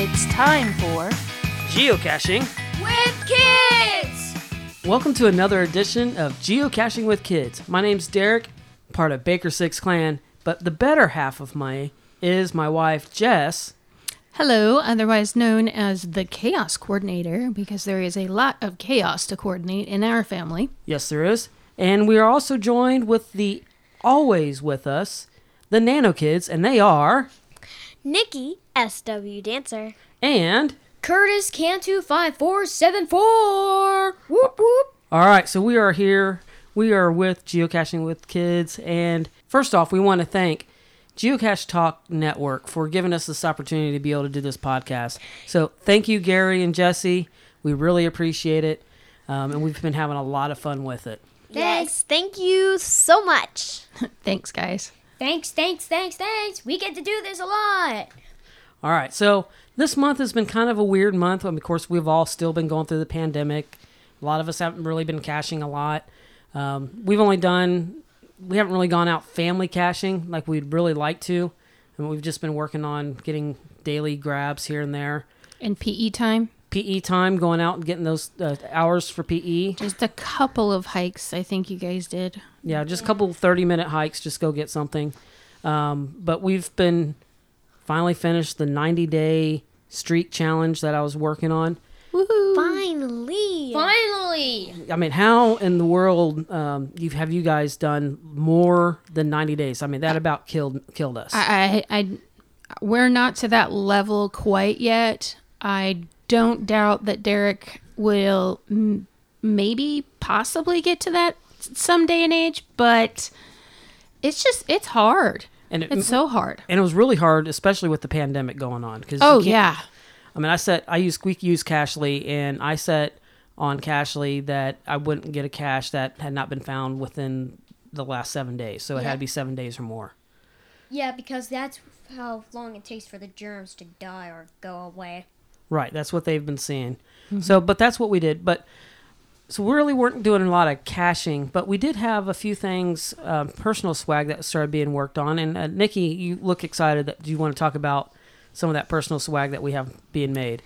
It's time for Geocaching. With Kids! Welcome to another edition of Geocaching with Kids. My name's Derek, part of Baker Six Clan, but the better half of my is my wife Jess. Hello, otherwise known as the Chaos Coordinator, because there is a lot of chaos to coordinate in our family. Yes, there is. And we are also joined with the always with us, the Nano Kids, and they are Nikki, SW Dancer. and Curtis Cantu 5474. Whoop whoop. All right, so we are here. We are with Geocaching with Kids. And first off, we want to thank Geocache Talk Network for giving us this opportunity to be able to do this podcast. So thank you, Gary and Jesse. We really appreciate it. Um, and we've been having a lot of fun with it. Yes, thank you so much. Thanks, guys. Thanks, thanks, thanks, thanks. We get to do this a lot. All right, so this month has been kind of a weird month. I mean, of course, we've all still been going through the pandemic. A lot of us haven't really been caching a lot. Um, we've only done, we haven't really gone out family caching like we'd really like to. And we've just been working on getting daily grabs here and there. And PE time? PE time, going out and getting those uh, hours for PE. Just a couple of hikes, I think you guys did. Yeah, just a couple 30 minute hikes, just go get something. Um, but we've been finally finished the 90 day streak challenge that I was working on. Woohoo! Finally. Finally! I mean, how in the world um, you have you guys done more than 90 days? I mean, that about killed killed us. I, I, I, we're not to that level quite yet. I don't doubt that Derek will m- maybe possibly get to that some day and age, but it's just it's hard. and it, It's so hard. and it was really hard, especially with the pandemic going on. Because Oh yeah, I mean, I set I use we use Cachly, and I set on Cachly that I wouldn't get a cache that had not been found within the last seven days. So it had to be seven days or more. Yeah, because that's how long it takes for the germs to die or go away. Right, that's what they've been seeing. So, but that's what we did. But so we really weren't doing a lot of caching, but we did have a few things, um, personal swag that started being worked on. And uh, Nikki, you look excited. That do you want to talk about some of that personal swag that we have being made?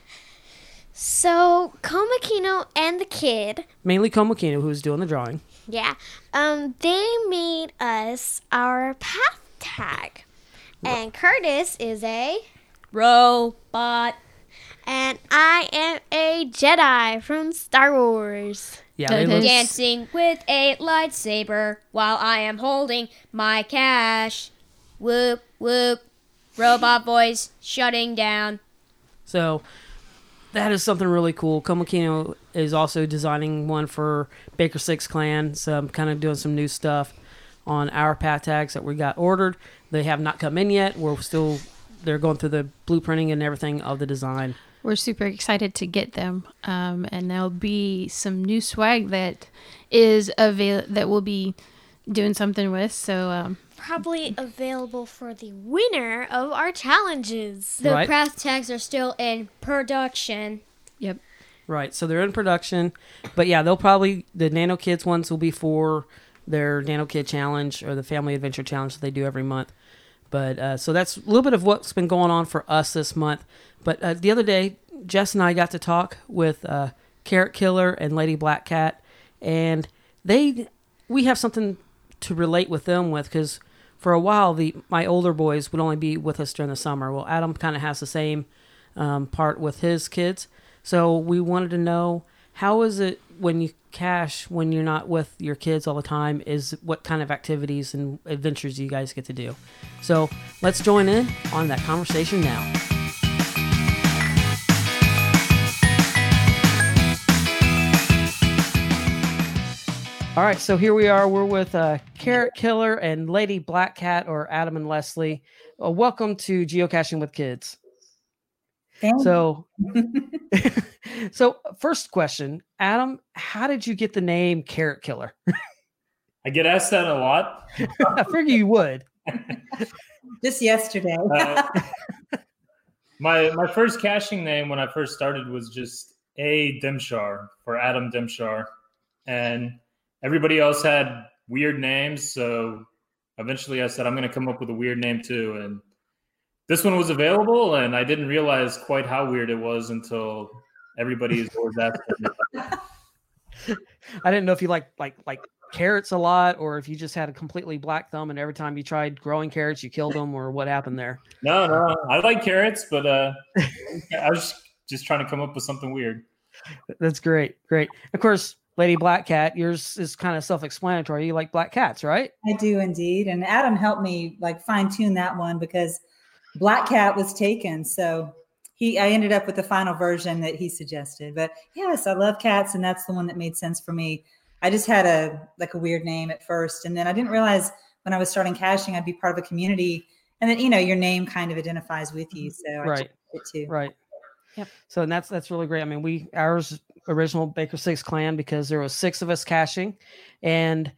So, Komakino and the kid, Mainly Komokino, who's doing the drawing. yeah, um, they made us our path tag. And Curtis is a, Robot. And I am a Jedi from Star Wars. Yeah, That they look- Dancing with a lightsaber while I am holding my cash. Whoop, whoop. Robot voice shutting down. So that is something really cool. Komokino is also designing one for Baker Six Clan. So I'm kind of doing some new stuff on our path tags that we got ordered. They have not come in yet. We're still they're going through the blueprinting and everything of the design. We're super excited to get them, um, and there'll be some new swag that is avail that we'll be doing something with. So um, Probably available for the winner of our challenges. The Right. craft tags are still in production. yep, Right. So they're in production. But yeah, they'll probably the Nano Kids ones will be for their Nano Kid Challenge or the Family Adventure Challenge that they do every month. But uh, so that's a little bit of what's been going on for us this month. But uh, the other day, Jess and I got to talk with uh, Carrot Killer and Lady Black Cat, and they we have something to relate with them with because for a while the my older boys would only be with us during the summer. Well, Adam kind of has the same um, part with his kids, so we wanted to know how is it when you cash when you're not with your kids all the time? Is what kind of activities and adventures you guys get to do? So let's join in on that conversation now. All right, so here we are. We're with uh, Carrot Killer and Lady Black Cat, or Adam and Leslie. Uh, welcome to Geocaching with Kids. So, so first question, Adam, how did you get the name Carrot Killer? I get asked that a lot. I figure you would. just yesterday. Uh, my my first caching name when I first started was just A Dimshar for Adam Dimshar, and everybody else had weird names. So eventually, I said I'm going to come up with a weird name too. And this one was available, and I didn't realize quite how weird it was until everybody is always asking. I didn't know if you like like like carrots a lot, or if you just had a completely black thumb, and every time you tried growing carrots, you killed them, or what happened there. No, no, I like carrots, but uh, I was just trying to come up with something weird. That's great, great. Of course, Lady Black Cat, yours is kind of self-explanatory. You like black cats, right? I do indeed. And Adam helped me like fine tune that one because Black Cat was taken. So he I ended up with the final version that he suggested. But yes, I love cats, and that's the one that made sense for me. I just had a like a weird name at first, and then I didn't realize when I was starting caching I'd be part of a community, and then you know your name kind of identifies with you. Mm-hmm. So I Right. it too. Right. Yep. So and that's that's really great. I mean, we ours original Baker Six clan because there was six of us caching, and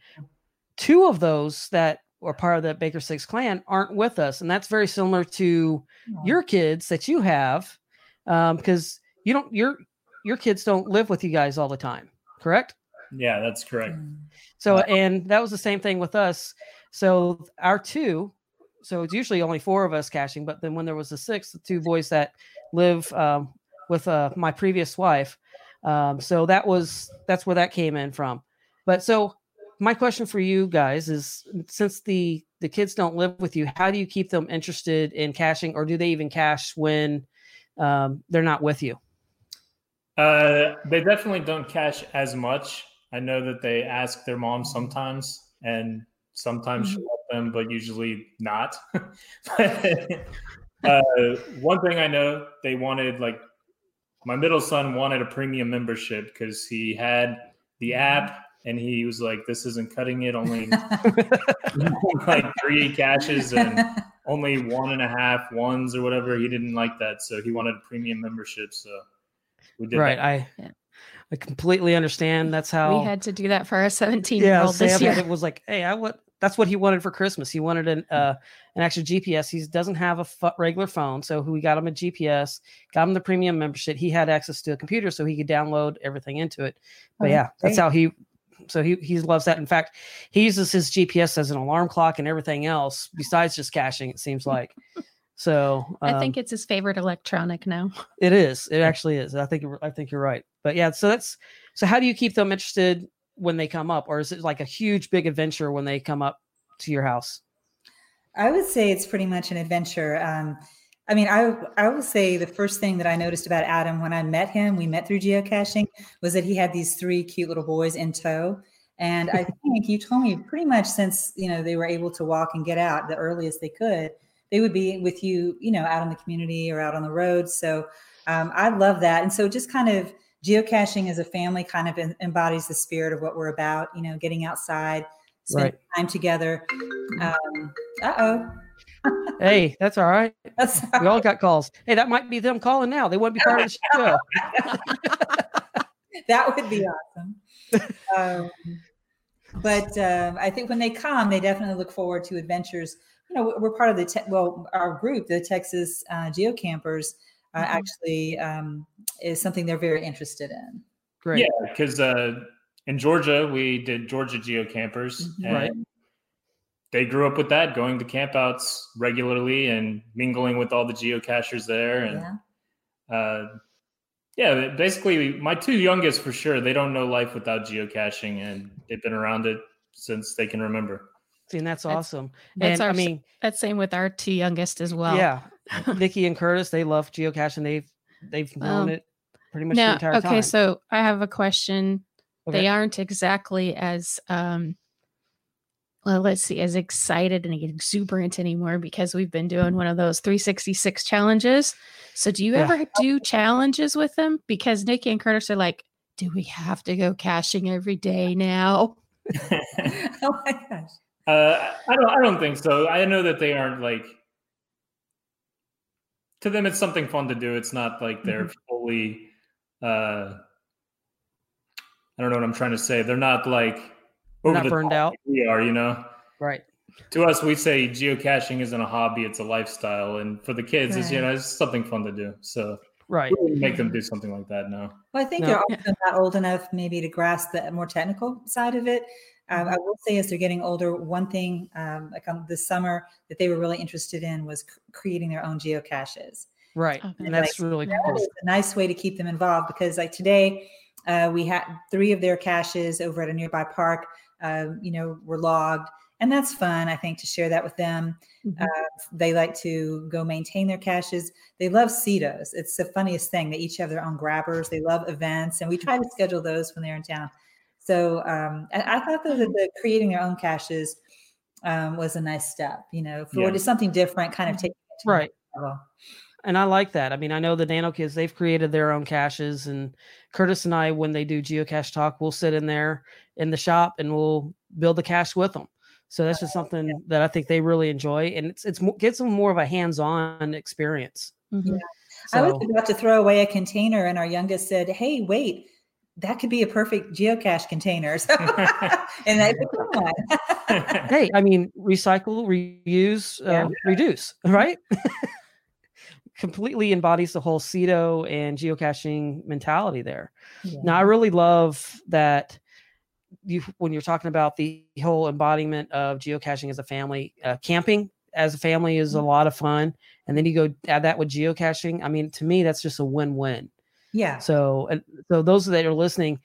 two of those that were part of the Baker Six clan aren't with us, and that's very similar to your kids that you have, um, because you don't your your kids don't live with you guys all the time, correct? Yeah, that's correct. Mm. So, and that was the same thing with us. So, our two, so it's usually only four of us caching, but then when there was the six, the two boys that live um, with uh, my previous wife, um, so that was that's where that came in from. But so, my question for you guys is: since the the kids don't live with you, how do you keep them interested in caching, or do they even cache when um, they're not with you? Uh, they definitely don't cache as much. I know that they ask their mom sometimes, and sometimes she'll let them, but usually not. uh, one thing I know they wanted, like my middle son wanted a premium membership because he had the mm-hmm. app and he was like, "This isn't cutting it. Only like three caches and only one and a half ones or whatever." He didn't like that, so he wanted a premium membership. So we did Right. that. I Yeah. I completely understand. That's how We had to do that for our 17 year yeah, old this year. it was like, hey, I want that's what he wanted for Christmas. He wanted an uh, an extra GPS. He doesn't have a regular phone, so we got him a GPS, got him the premium membership. He had access to a computer, so he could download everything into it. But Oh, yeah, that's how he. So he he loves that. In fact, he uses his GPS as an alarm clock and everything else besides just caching. It seems like. So I um, think it's his favorite electronic now. it is. It actually is. I think. I think you're right. But yeah. So that's. So how do you keep them interested when they come up, or is it like a huge big adventure when they come up to your house? I would say it's pretty much an adventure. Um, I mean, I I would say the first thing that I noticed about Adam when I met him, we met through geocaching, was that he had these three cute little boys in tow. And I think you told me pretty much since you know they were able to walk and get out the earliest they could, they would be with you, you know, out in the community or out on the road. So um, I love that. And so just kind of geocaching as a family kind of en- embodies the spirit of what we're about. You know, getting outside, spending Right. time together. Um, uh oh. Hey, that's all right. That's We all got calls. Hey, that might be them calling now. They want to be part of the show. that would be awesome. um, but um, I think when they come, they definitely look forward to adventures. You know, we're part of the te- well, our group, the Texas uh, Geocampers, uh, Mhm. actually um, is something they're very interested in. Great. Yeah, because uh, in Georgia we did Georgia geocampers, Mhm. Right. they grew up with that, going to campouts regularly and mingling with all the geocachers there, and Yeah. uh, yeah, basically my two youngest for sure they don't know life without geocaching, and they've been around it since they can remember. See, and that's That's- awesome. that's and I our s- mean, That's same with our two youngest as well. yeah, Nikki and Curtis, they love geocaching. They've they've known Um, it pretty much the entire okay, time. Okay, so I have a question. Okay. They aren't exactly as um well, let's see, as excited and exuberant anymore because we've been doing one of those 366 challenges. So do you Yeah. ever do challenges with them? Because Nikki and Curtis are like, do we have to go caching every day now? oh my gosh. Uh, I don't. I don't think so. I know that they aren't like. To them, it's something fun to do. It's not like they're fully. Uh, I don't know what I'm trying to say. They're not like over not the burned top out. like We are, you know. right. To us, we say geocaching isn't a hobby; it's a lifestyle. And for the kids, it's you know it's something fun to do. So Right. we make them do something like that. No. Well, I think No. they're also not old enough maybe to grasp the more technical side of it. Um, I will say, as they're getting older, one thing um, like um, this summer that they were really interested in was c- creating their own geocaches. Right. Okay. And that's really That cool. a nice way to keep them involved because, like today, uh, we had three of their caches over at a nearby park. Uh, you know, were logged, and that's fun. I think to share that with them. Mhm. Uh, they like to go maintain their caches. They love CITOs. It's the funniest thing. They each have their own grabbers. They love events, and we try to schedule those when they're in town. So um, I, I thought that the, the creating their own caches um, was a nice step. You know, for Yeah. is something different, kind of taking it to Right. level. And I like that. I mean, I know the Nano Kids, they've created their own caches. And Curtis and I, when they do geocache talk, we'll sit in there in the shop and we'll build the cache with them. So that's just something that I think they really enjoy. And it's, it's gives them more of a hands on experience. Mhm. I was about to throw away a container, and our youngest said, "Hey, wait, that could be a perfect geocache container." So, and I became one. hey, I mean, recycle, reuse, Yeah. uh, reduce, right? Completely embodies the whole CITO and geocaching mentality there. Now, I really love that you when you're talking about the whole embodiment of geocaching as a family, uh, camping as a family is a lot of fun, and then you go add that with geocaching. I mean, to me, that's just a win-win. Yeah, So, and so those that are listening,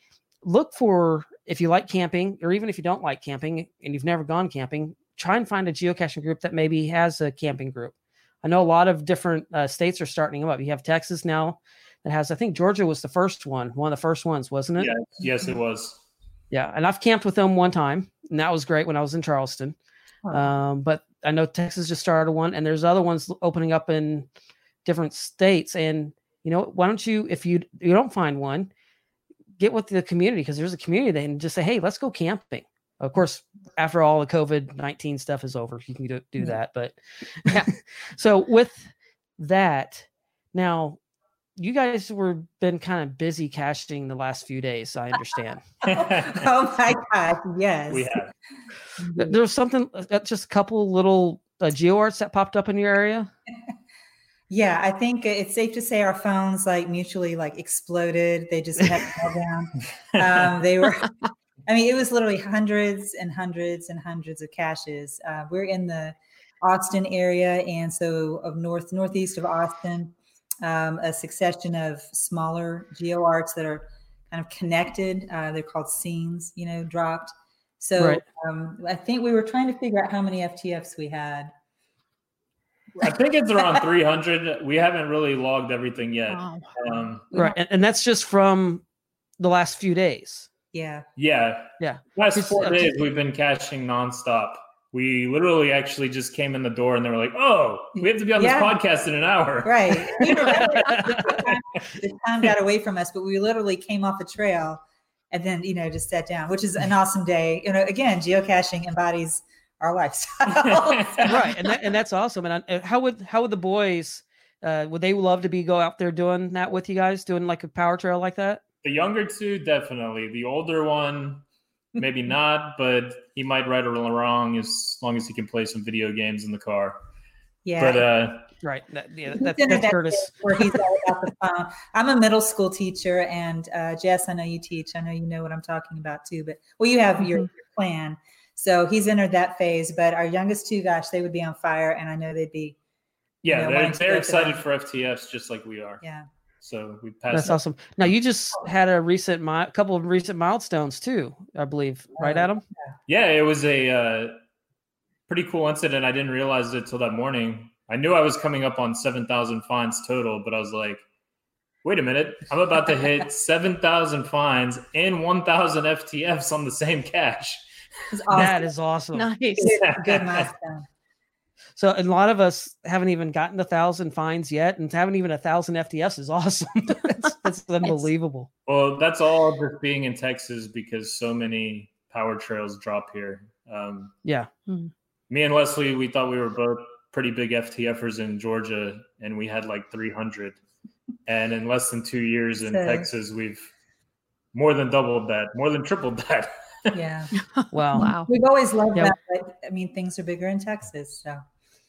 look for if you like camping, or even if you don't like camping and you've never gone camping, try and find a geocaching group that maybe has a camping group. I know a lot of different uh, states are starting them up. You have Texas now that has, I think Georgia was the first one, one of the first ones, wasn't it? yeah, yes, it was. Yeah, and I've camped with them one time, and that was great when I was in Charleston. Oh. Um, but I know Texas just started one, and there's other ones opening up in different states. And you know, why don't you, if you you don't find one, get with the community because there's a community there, and just say, hey, let's go camping. Of course, after all the COVID nineteen stuff is over, you can do, do Yeah. that. But yeah, so with that, now you guys were been kind of busy caching the last few days. I understand. oh my God, yes. we have. Th- There was something, uh, just a couple little uh, geo arts that popped up in your area. Yeah, I think it's safe to say our phones like mutually like exploded. They just kept down. Um, they were, I mean, it was literally hundreds and hundreds and hundreds of caches. Uh, we're in the Austin area, and so of north northeast of Austin, um, a succession of smaller geo arts that are kind of connected. Uh, they're called scenes, you know, dropped. So Right. um, I think we were trying to figure out how many FTFs we had. I think it's around 300. We haven't really logged everything yet. Wow. Um, Right. And, and that's just from the last few days. Yeah. yeah. Yeah. Last four uh, days, we've been caching nonstop. We literally actually just came in the door and they were like, oh, we have to be on this podcast in an hour. Right. We were- the time got away from us, but we literally came off a trail and then, you know, just sat down, which is an awesome day. You know, again, geocaching embodies our lifestyle. right. And that, and that's awesome. And I, how would, how would the boys, uh, would they love to be go out there doing that with you guys, doing like a power trail like that? The younger two, definitely. The older one, maybe not, but he might right or wrong as long as he can play some video games in the car. yeah. But uh, Right. That, yeah, that, in that's Curtis. Where he's all about the phone. I'm a middle school teacher, and uh, Jess, I know you teach. I know you know what I'm talking about too. But well, you have your, Mm-hmm. your plan. So he's entered that phase. But our youngest two, gosh, they would be on fire, and I know they'd be, yeah, Yeah, they're, they're excited for FTFs just like we are. yeah. So we passed. That's awesome. Now you just had a recent, mi- couple of recent milestones too, I believe. Right, Adam? Yeah, it was a uh, pretty cool incident. I didn't realize it till that morning. I knew I was coming up on 7,000 fines total, but I was like, wait a minute. I'm about to hit 7,000 fines and 1,000 FTFs on the same cache. It's awesome. That is awesome. Nice. good, good milestone. So a lot of us haven't even gotten a thousand fines yet, and having even a thousand FTS is awesome. that's, that's unbelievable. Well, that's all just being in Texas because so many power trails drop here. Um, Yeah. me and Leslie, we thought we were both pretty big FTFers in Georgia, and we had like 300. And in less than two years in So- Texas, we've more than doubled that, more than tripled that. Yeah. Wow. Wow. We've always loved Yeah. that. But I mean, things are bigger in Texas. So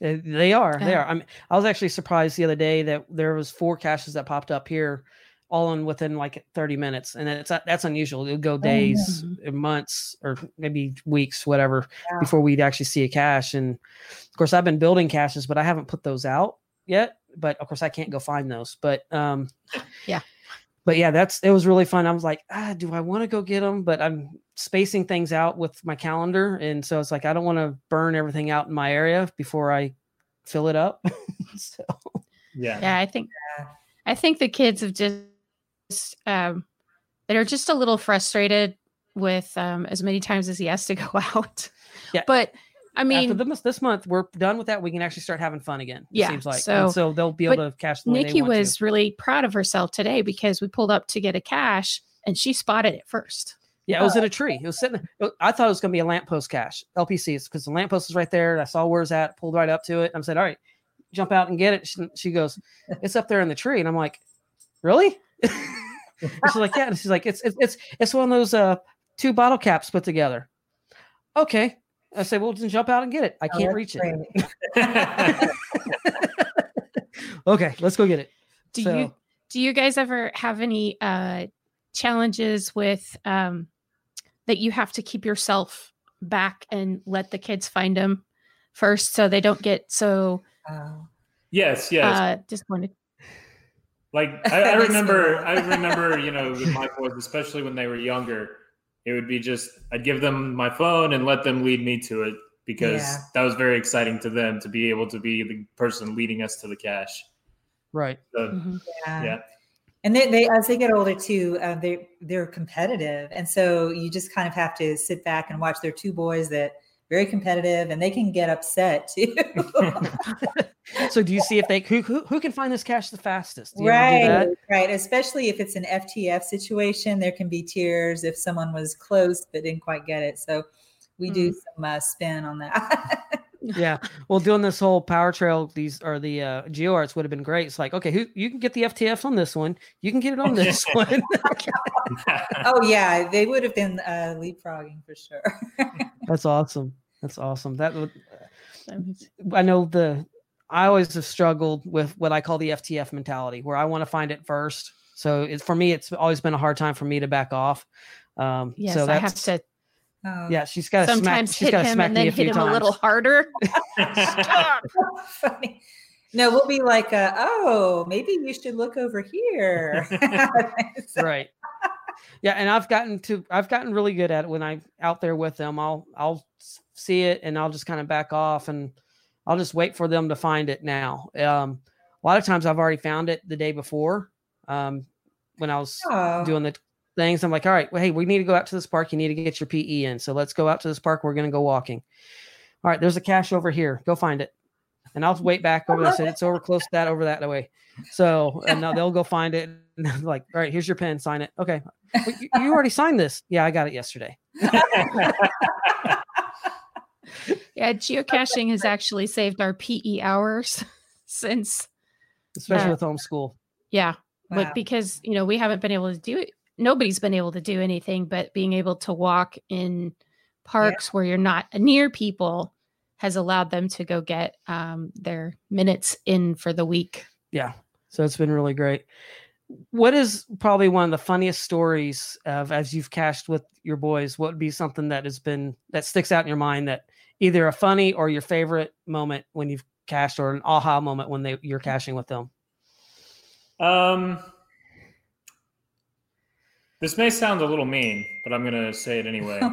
Uh, They are. They are. I mean, I was actually surprised the other day that there was four caches that popped up here all in within like 30 minutes, and it's that's unusual. It'll go days, or months, or maybe weeks, whatever, Yeah. before we'd actually see a cache. And of course, I've been building caches, but I haven't put those out yet. But of course, I can't go find those. But um, Yeah. But yeah, that's it was really fun. I was like, ah, do I want to go get them? But I'm spacing things out with my calendar, and so it's like I don't want to burn everything out in my area before I fill it up. so Yeah. Yeah, I think Yeah. I think the kids have just um they're just a little frustrated with um as many times as he has to go out. Yeah. But I after mean this, this month we're done with that, we can actually start having fun again. It Yeah, seems like so- And so they'll be able to cache the way Nikki want to. was really proud of herself today because we pulled up to get a cache and she spotted it first. Yeah, it was in a tree. It was sitting. I thought it was going to be a lamppost cache, LPCs, because the lamppost is right there. And I saw where it's at, pulled right up to it. I said, "All right, jump out and get it." She, she goes, "It's up there in the tree," and I'm like, "Really?" She's like, "Yeah." And she's like, "It's it's it's it's one of those uh two bottle caps put together." Okay. I say, "Well, then jump out and get it." I Oh, can't that's reach it. Okay, let's go get it. Do So- you do you guys ever have any uh challenges with um that you have to keep yourself back and let the kids find them first so they don't get so Wow. yes, yes. uh disappointed? Like I, I remember. I remember, you know, with my boys, especially when they were younger, it would be just I'd give them my phone and let them lead me to it because Yeah. that was very exciting to them to be able to be the person leading us to the cache Right. So, Mhm. Yeah. yeah, And they, they as they get older too, uh, they they're competitive, and so you just kind of have to sit back and watch. They're two boys that very competitive, and they can get upset too. So do you see if they who who, who can find this cache the fastest? Do you ever do that? right, right. Especially if it's an FTF situation, there can be tears if someone was close but didn't quite get it. So we do some uh, spin on that. Yeah. Well, doing this whole power trail, these are the uh, geo arts would have been great. It's like, okay, who you can get the FTF on this one, you can get it on this one. oh yeah, they would have been uh, leapfrogging for sure. That's awesome. That's awesome. That would. I know the. I always have struggled with what I call the FTF mentality, where I want to find it first. So it's for me, it's always been a hard time for me to back off. Um, Yes, so I have to Oh, yeah. She's got to smack. sometimes She's hit him smack and then hit him times. a little harder. funny. No, we'll be like, uh, oh, maybe you should look over here. So- right yeah and i've gotten to i've gotten really good at it when i'm out there with them i'll i'll see it and i'll just kind of back off and i'll just wait for them to find it now um a lot of times i've already found it the day before um when i was Oh, doing the things. I'm like all right well, hey we need to go out to this park. You need to get your pe in. So let's go out to this park. We're going to go walking. All right there's a cache over here. Go find it. And i'll wait back over there I said it's over close to that over that way. So and now they'll go find it. And I'm like all right here's your pen. Sign it. Okay. "But you, you already signed this? Yeah i got it yesterday. Yeah, geocaching has actually saved our PE hours since especially Yeah. with homeschool. Yeah, wow. but because you know we haven't been able to do it. Nobody's been able to do anything but being able to walk in parks where you're not near people has allowed them to go get um, their minutes in for the week. yeah. So it's been really great. What is probably one of the funniest stories of as you've cached with your boys what would be something that has been that sticks out in your mind that either a funny or your favorite moment when you've cached or an aha moment when they you're caching with them? Um, this may sound a little mean, but I'm gonna say it anyway.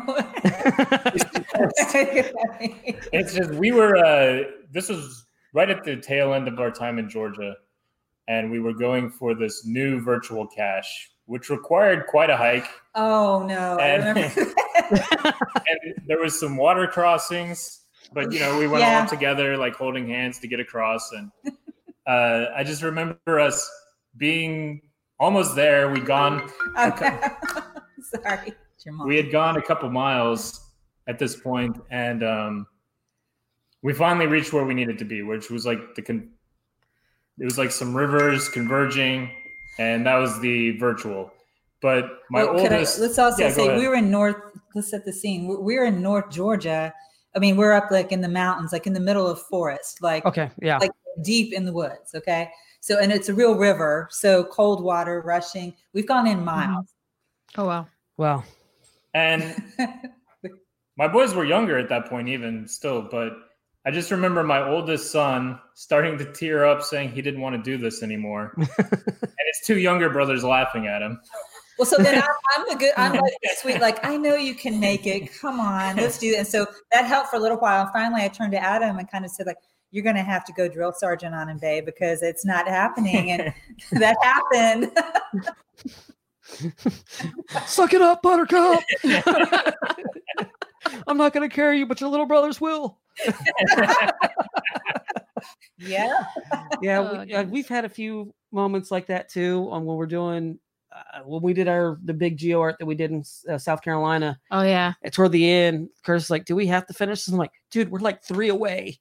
it's just we were. Uh, this was right at the tail end of our time in Georgia, and we were going for this new virtual cache, which required quite a hike. oh no, And- and there was some water crossings, but you know we went Yeah. all together like holding hands to get across, and uh, I just remember us being almost there. We'd gone, Sorry, it's your mom. we had gone a couple miles at this point, and um, we finally reached where we needed to be, which was like the con- it was like some rivers converging, and that was the virtual. But my Well, could I- oldest, let's also Yeah, say we were in North. Let's set the scene. We- We were in North Georgia, I mean, we're up like in the mountains, like in the middle of forest, like Okay, yeah. like deep in the woods. Okay. So, and it's a real river. So cold water rushing. We've gone in mm-hmm. miles. Oh wow. Wow. And my boys were younger at that point, even still, but I just remember my oldest son starting to tear up saying he didn't want to do this anymore. and his two younger brothers laughing at him. Well, so then I'm, I'm the good, I'm like the sweet, like, I know you can make it. Come on, let's do it. And so that helped for a little while. And finally, I turned to Adam and kind of said, like, you're going to have to go drill sergeant on him, babe, because it's not happening. And that happened. Suck it up, Buttercup. I'm not going to carry you, but your little brothers will. yeah. Yeah, Oh, we, uh, we've had a few moments like that too. On when we're doing uh, when we did our the big geo art that we did in uh, South Carolina. Oh yeah. And toward the end, Curtis is like, "Do we have to finish?" this?" I'm like, "Dude, we're like three away.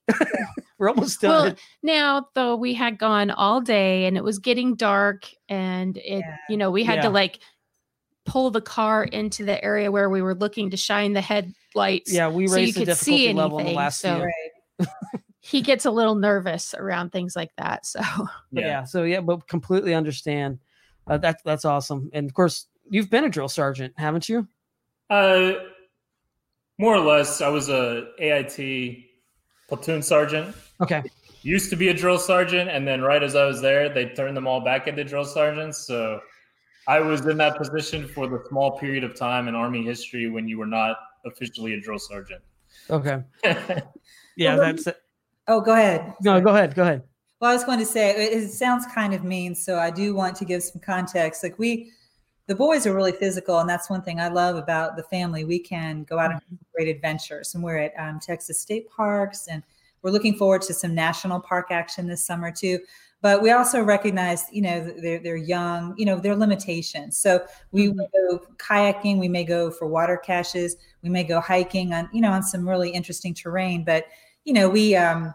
we're almost done." Well, now though we had gone all day and it was getting dark and it Yeah. you know we had Yeah. to like pull the car into the area where we were looking to shine the headlights. yeah, we so you raised the could difficulty see level in the anything, last so- few. Right. He gets a little nervous around things like that. So But yeah. so yeah, but completely understand. Uh, that's that's awesome. And of course, you've been a drill sergeant, haven't you? Uh, more or less, I was a AIT platoon sergeant. Okay. Used to be a drill sergeant, and then right as I was there, they turned them all back into drill sergeants. So I was in that position for the small period of time in Army history when you were not officially a drill sergeant. Okay. Yeah, Well, that's it. Oh, go ahead. No, go ahead. Go ahead. Well, I was going to say it, it sounds kind of mean, so I do want to give some context. Like we, the boys are really physical, and that's one thing I love about the family. We can go out on great adventures, and we're at um, Texas state parks, and we're looking forward to some national park action this summer too. But we also recognize, you know, they're they're young, you know, their limitations. So we may go kayaking, we may go for water caches, we may go hiking on, you know, on some really interesting terrain. But you know, we um,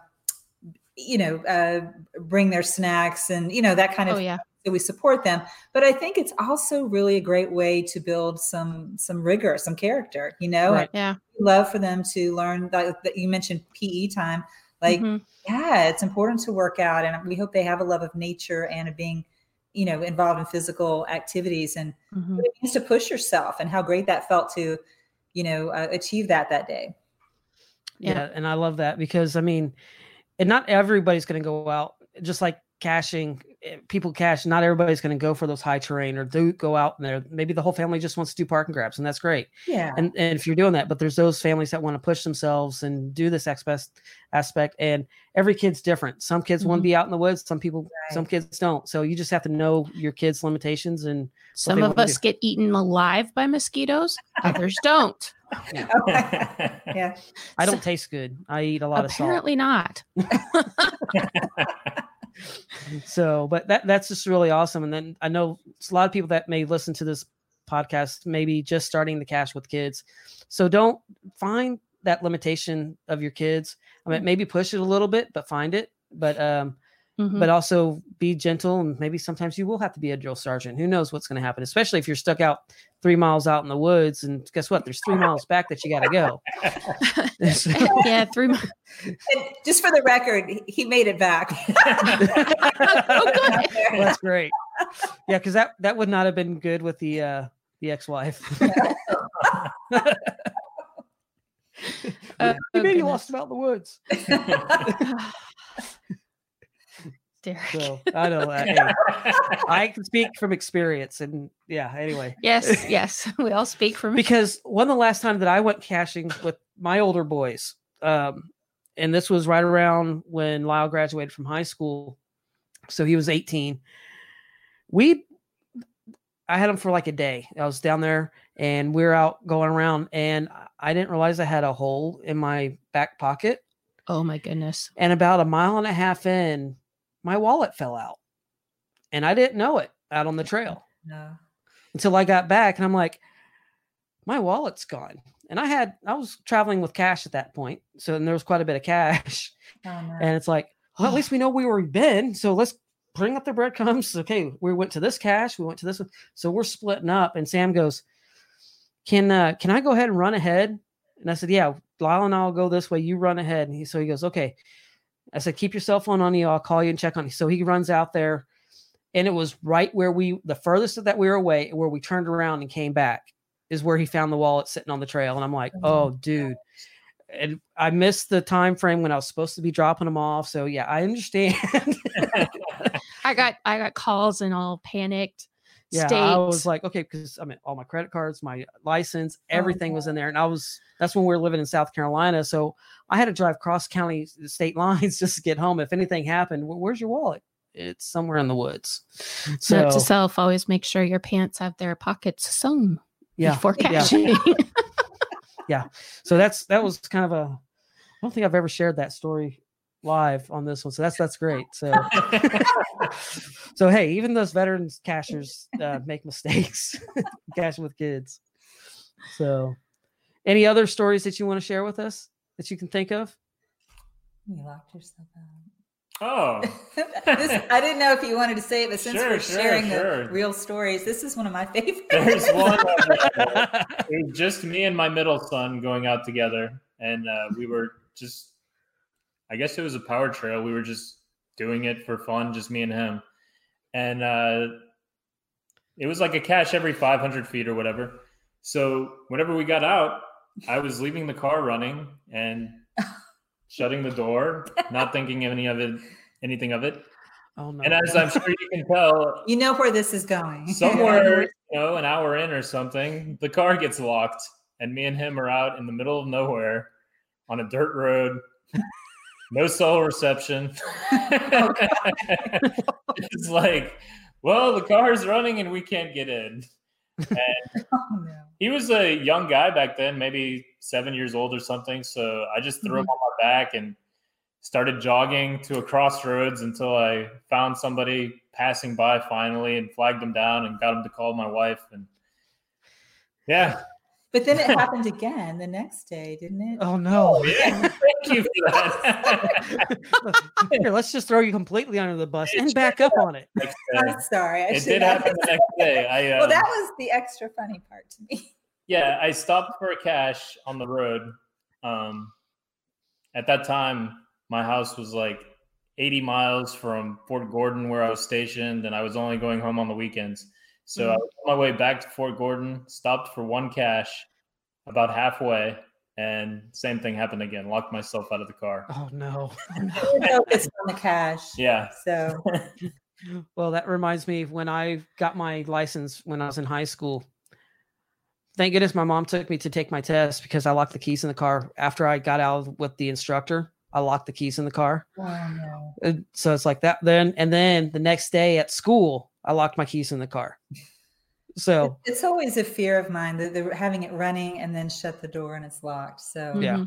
you know, uh, bring their snacks and you know that kind of oh yeah. So we support them but i think it's also really a great way to build some some rigor some character you know Right. Yeah. love for them to learn that, that you mentioned pe time like Mhm. yeah it's important to work out and we hope they have a love of nature and of being you know involved in physical activities and Mhm. what it means to push yourself and how great that felt to you know uh, achieve that that day Yeah. Yeah. and I love that because I mean, and not everybody's going to go out just like caching. Eh, People cache. Not everybody's going to go for those high terrain or do go out in there. Maybe the whole family just wants to do park and grabs, and that's great. yeah And and if you're doing that, but there's those families that want to push themselves and do this aspect aspect. And every kid's different. Some kids want to be out in the woods. Some people, some kids don't. So you just have to know your kids' limitations and Some of us get eaten alive by mosquitoes. Others don't. yeah I don't taste good. I eat a lot of salt. Apparently not. so but that that's just really awesome. And then i know it's a lot of people that may listen to this podcast maybe just starting the cash with kids. So don't find that limitation of your kids. I mean maybe push it a little bit but find it. But um Mhm. but also be gentle and maybe sometimes you will have to be a drill sergeant who knows what's going to happen especially if you're stuck out three miles out in the woods and guess what there's three miles back that you got to go yeah, three. miles. and just for the record he- he made it back oh. Well, that's great. Yeah, because that that would not have been good with the uh the ex-wife. Oh, you mean you goodness. lost him out in the woods? Derek. So I know that. Hey, I can speak from experience, and yeah. Anyway, Yes, yes. We all speak from because one of the last time that I went caching with my older boys, um, and this was right around when Lyle graduated from high school, so he was 18. We, I had him for like a day. I was down there, and we were out going around, and I didn't realize I had a hole in my back pocket. Oh my goodness. And about a mile and a half in, my wallet fell out, and I didn't know it out on the trail no until I got back and I'm like, my wallet's gone. And I had, I was traveling with cash at that point. So and there was quite a bit of cash. Oh, no. And it's like, well, at least we know where we've been. So let's bring up the breadcrumbs. Okay, we went to this cache. we went to this one. So we're splitting up. And Sam goes, Can uh can I go ahead and run ahead And I said, yeah, Lyle and I'll go this way. You run ahead. And he, so he goes, okay. I said, keep your cell phone on you. I'll call you and check on you. So he runs out there and it was right where we, the furthest that we were away, where we turned around and came back is where he found the wallet sitting on the trail. And I'm like, oh, oh dude. And I missed the time frame when I was supposed to be dropping him off. So yeah, I understand. I got I got calls and all panicked. Yeah, State. I was like, okay, because I mean, all my credit cards, my license, oh, everything was in there, and I was that's when we were living in South Carolina, so I had to drive cross county state lines just to get home. If anything happened, "Wh- where's your wallet? It's somewhere in the woods. So Note to self: always make sure your pants have their pockets sewn yeah, before yeah. caching. so that's that was kind of a. I don't think I've ever shared that story live on this one, so that's that's great. So so hey, even those veterans cachers uh, make mistakes caching with kids. So, any other stories that you want to share with us that you can think of? You locked yourself out. Oh, this, I didn't know if you wanted to say it, but since Sure, we're sure, sharing sure. the real stories, this is one of my favorites. there's one. it was just me and my middle son going out together, and uh, we were just. I guess it was a power trail. We were just doing it for fun, just me and him, and uh, it was like a cache every 500 feet or whatever. So whenever we got out, I was leaving the car running and shutting the door, not thinking any of it, anything of it. oh no! And as I'm sure you can tell, you know where this is going. somewhere, you know, an hour in or something, the car gets locked, and me and him are out in the middle of nowhere on a dirt road, no cell reception. it's like, well, the car's running and we can't get in. And oh, no. he was a young guy back then, maybe seven years old or something. So I just threw him mm-hmm. on my back and started jogging to a crossroads until I found somebody passing by finally and flagged him down and got him to call my wife. And yeah, But then it happened again the next day, didn't it? oh no! yeah. Thank you for that. Here, let's just throw you completely under the bus and back up on it. I'm sorry. I it did have- happen the next day. I well, um, that was the extra funny part to me. yeah, I stopped for a cache on the road. Um, at that time, my house was like 80 miles from Fort Gordon, where I was stationed, and I was only going home on the weekends. So I was on my way back to Fort Gordon, stopped for one cache about halfway, and same thing happened again. Locked myself out of the car. Oh no! Focused on the cache. Yeah. So Well, that reminds me of when I got my license when I was in high school. Thank goodness my mom took me to take my test because I locked the keys in the car after I got out with the instructor. I locked the keys in the car. oh, no. Uh, So it's like that then and then the next day at school, I locked my keys in the car. So, it's always a fear of mine that they're having it running and then shut the door and it's locked. So Yeah.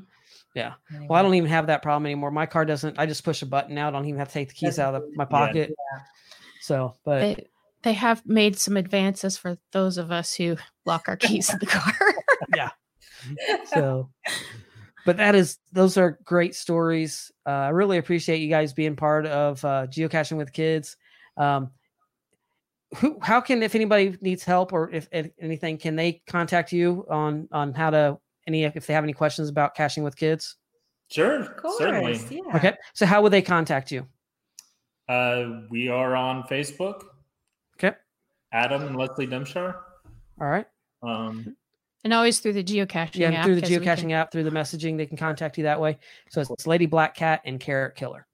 Yeah. anyway. well, I don't even have that problem anymore. My car doesn't I just push a button now. I don't even have to take the keys out of my pocket. So, but They they have made some advances for those of us who lock our keys in the car. Yeah. So but that is those are great stories uh, i really appreciate you guys being part of uh, geocaching with kids um, who how can if anybody needs help or if, if anything can they contact you on on how to any if they have any questions about caching with kids Sure. Of course. Certainly. Yeah. okay so how would they contact you Uh, we are on Facebook. Okay. Adam and Leslie Dimshar. all right Um, and always through the geocaching yeah app. through the geocaching can- app through the messaging they can contact you that way so it's lady black cat and carrot killer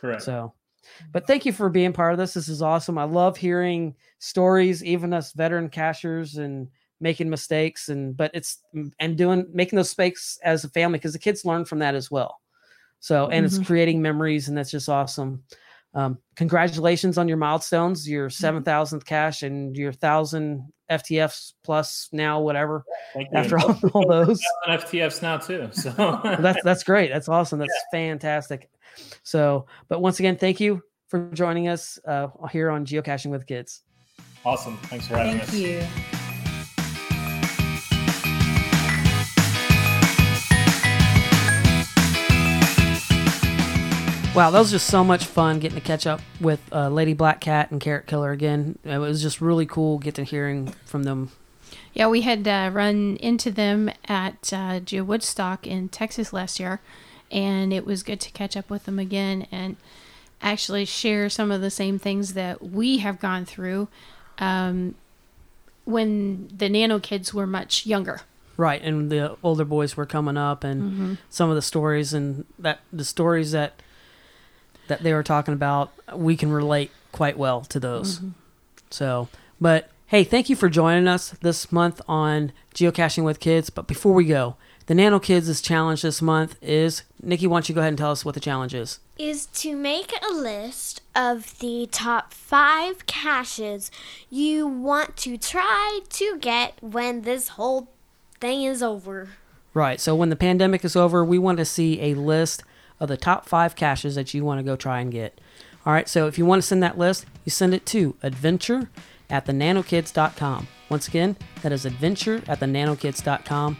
correct. So, but thank you for being part of this. This is awesome. I love hearing stories, even us veteran cachers and making mistakes and but it's and doing making those mistakes as a family because the kids learn from that as well. So and it's Mhm. creating memories and that's just awesome. Um, congratulations on your milestones, your seven thousandth cache and your thousand FTFs plus now whatever Thank you. after all, all those. FTFs now too. So that's that's great. That's awesome. That's fantastic. So, but once again, thank you for joining us uh, here on Geocaching with Kids. awesome. Thanks for having Thank us. you. Wow, that was just so much fun getting to catch up with uh, Lady Black Cat and Carrot Killer again. It was just really cool getting hearing from them. Yeah, we had uh, run into them at uh, Geo Woodstock in Texas last year, and it was good to catch up with them again and actually share some of the same things that we have gone through um, when the Nano kids were much younger. Right, and the older boys were coming up, and some of the stories and that the stories that that they were talking about, we can relate quite well to those. Mm-hmm. So, but hey, thank you for joining us this month on geocaching with kids. But before we go, the Nano Kids' challenge this month is Nikki. Why don't you go ahead and tell us what the challenge is? is to make a list of the top five caches you want to try to get when this whole thing is over. Right. So when the pandemic is over, we want to see a list of the top five caches that you want to go try and get. All right. So if you want to send that list, you send it to adventure at thenanokids.com. Once again, that is adventure at thenanokids.com.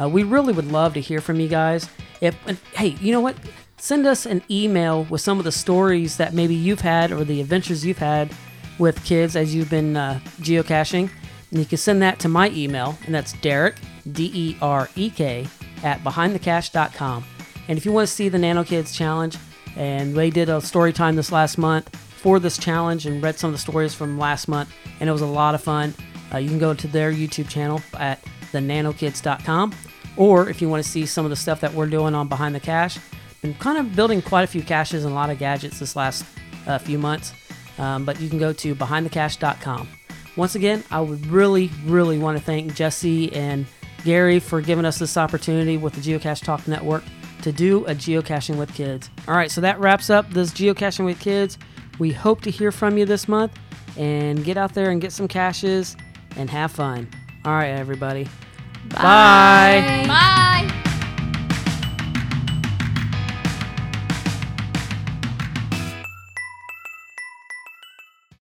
Uh, we really would love to hear from you guys. If and, hey, you know what? Send us an email with some of the stories that maybe you've had or the adventures you've had with kids as you've been uh, geocaching. And you can send that to my email, and that's Derek, D E R E K, at behindthecache.com. And if you want to see the Nano Kids challenge, and they did a story time this last month for this challenge and read some of the stories from last month, and it was a lot of fun. Uh, you can go to their YouTube channel at thenanokids.com. Or if you want to see some of the stuff that we're doing on Behind the Cache, been kind of building quite a few caches and a lot of gadgets this last uh, few months. Um, but you can go to behindthecache.com. Once again, I would really, really want to thank Jesse and Gary for giving us this opportunity with the Geocache Talk Network to do a geocaching with kids. All right, so that wraps up this geocaching with kids. We hope to hear from you this month and get out there and get some caches and have fun. All right, everybody. Bye. Bye.